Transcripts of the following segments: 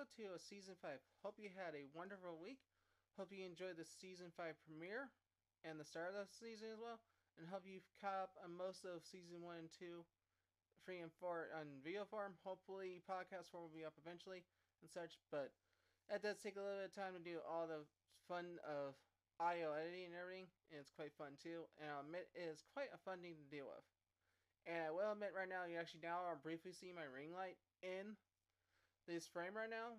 episode 2 of Season 5. Hope you had a wonderful week. Hope you enjoyed the Season 5 premiere and the start of the season as well. And hope you've caught up on most of Season 1 and 2, 3 and 4 on video form. Hopefully, podcast form will be up eventually and such. But that does take a little bit of time to do all the fun of audio editing and everything. And it's quite fun too. And I'll admit, it is quite a fun thing to deal with. And I will admit right now, you actually now are briefly seeing my ring light in this frame right now,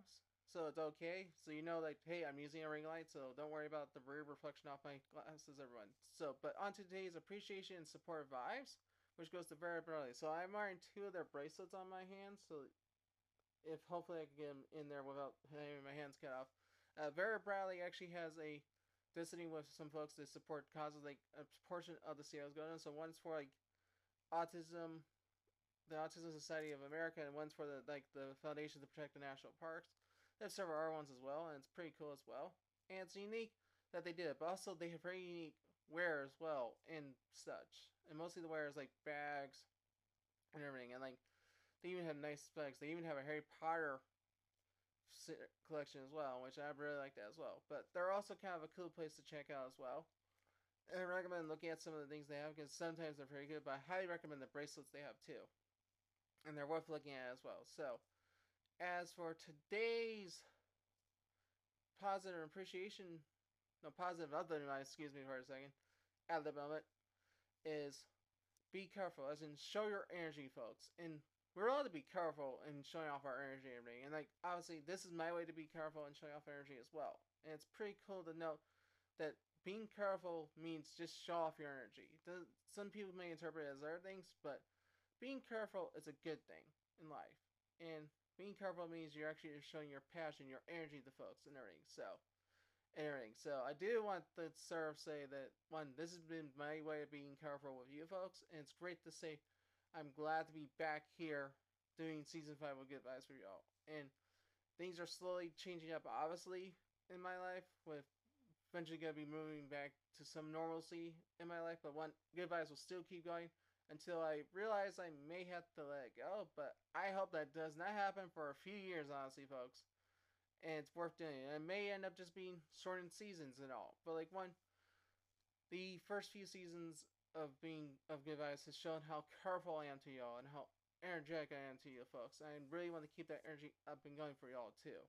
so it's okay. So you know, like, hey, I'm using a ring light, so don't worry about the rear reflection off my glasses, everyone. So, but on today's appreciation and support vibes, which goes to Vera Bradley. So I'm wearing two of their bracelets on my hands, so if hopefully I can get them in there without having my hands cut off. Uh, Vera Bradley actually has a visiting with some folks to support causes like a portion of the CEOs going on. So one's for like autism, the Autism Society of America, and one's for the like the Foundation to Protect the National Parks. They have several other ones as well, and it's pretty cool as well. And it's unique that they did it, but also they have very unique wear as well and such. And mostly the wear is like bags and everything, and like they even have nice bags. They even have a Harry Potter collection as well, which I really like that as well. But they're also kind of a cool place to check out as well. I recommend looking at some of the things they have because sometimes they're pretty good, but I highly recommend the bracelets they have too. And they're worth looking at as well. So, as for today's positive appreciation, no, positive other than excuse me for a second, at the moment, is be careful, as in show your energy, folks. And we're all to be careful in showing off our energy and everything. And, like, obviously, this is my way to be careful and showing off energy as well. And it's pretty cool to know that being careful means just show off your energy. Some people may interpret it as other things, but being careful is a good thing in life. And being careful means you're actually showing your passion, your energy to folks and everything. So, and everything. So, I do want to sort of say that, one, this has been my way of being careful with you folks. And it's great to say I'm glad to be back here doing season 5 of Good Vibes for y'all. And things are slowly changing up, obviously, in my life with eventually going to be moving back to some normalcy in my life, but one good vibes will still keep going until I realize I may have to let it go. But I hope that does not happen for a few years, honestly, folks. And it's worth doing. And it may end up just being shortened seasons and all. But like one, the first few seasons of being of good vibes has shown how careful I am to y'all and how energetic I am to you folks. I really want to keep that energy up and going for y'all too.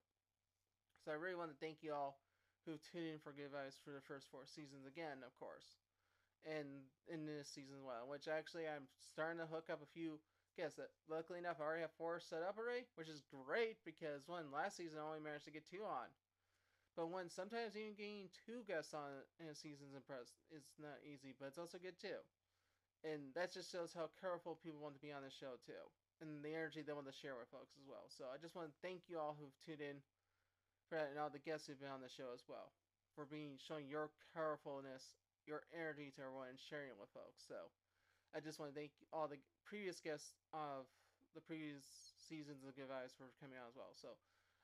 So I really want to thank you all who tuned in for Good Vibes for the first four seasons again, of course. And in this season as well, which actually I'm starting to hook up a few guests that luckily enough I already have four set up already, which is great because one last season I only managed to get two on. But one sometimes even getting two guests on in a season's impressed is not easy, but it's also good too. And that just shows how careful people want to be on the show too. And the energy they want to share with folks as well. So I just want to thank you all who've tuned in for that and all the guests who've been on the show as well for being showing your carefulness, your energy to everyone and sharing it with folks. So I just want to thank all the previous guests of the previous seasons of Good Vibes for coming out as well. So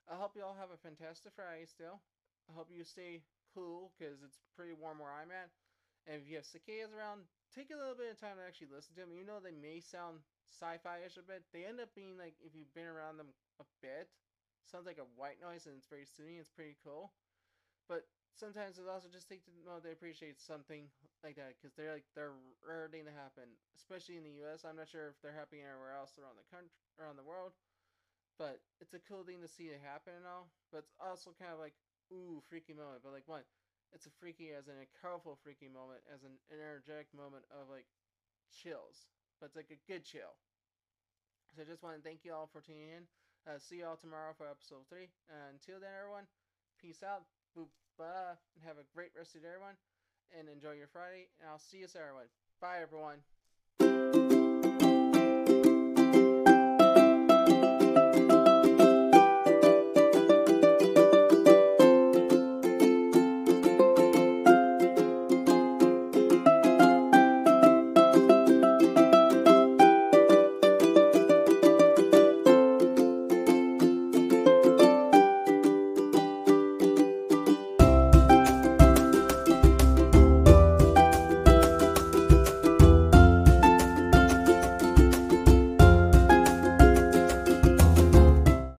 I hope you all have a fantastic Friday still. I hope you stay cool because it's pretty warm where I'm at. And if you have cicadas around, take a little bit of time to actually listen to them. You know they may sound sci-fi-ish a bit. They end up being like if you've been around them a bit, sounds like a white noise and it's very soothing. It's pretty cool. But sometimes it also just takes to know they appreciate something like that because they're like they're rare thing to happen, especially in the U.S. I'm not sure if they're happening anywhere else around the country, around the world. But it's a cool thing to see it happen and all. But it's also kind of like ooh freaky moment. But like what? It's a freaky as in a colorful freaky moment, as an energetic moment of like chills. But it's like a good chill. So I just want to thank you all for tuning in. Uh, see y'all tomorrow for episode 3. Uh, until then, everyone, peace out. Boop. And have a great rest of the day, everyone. And enjoy your Friday. And I'll see you soon, everyone. Bye, everyone.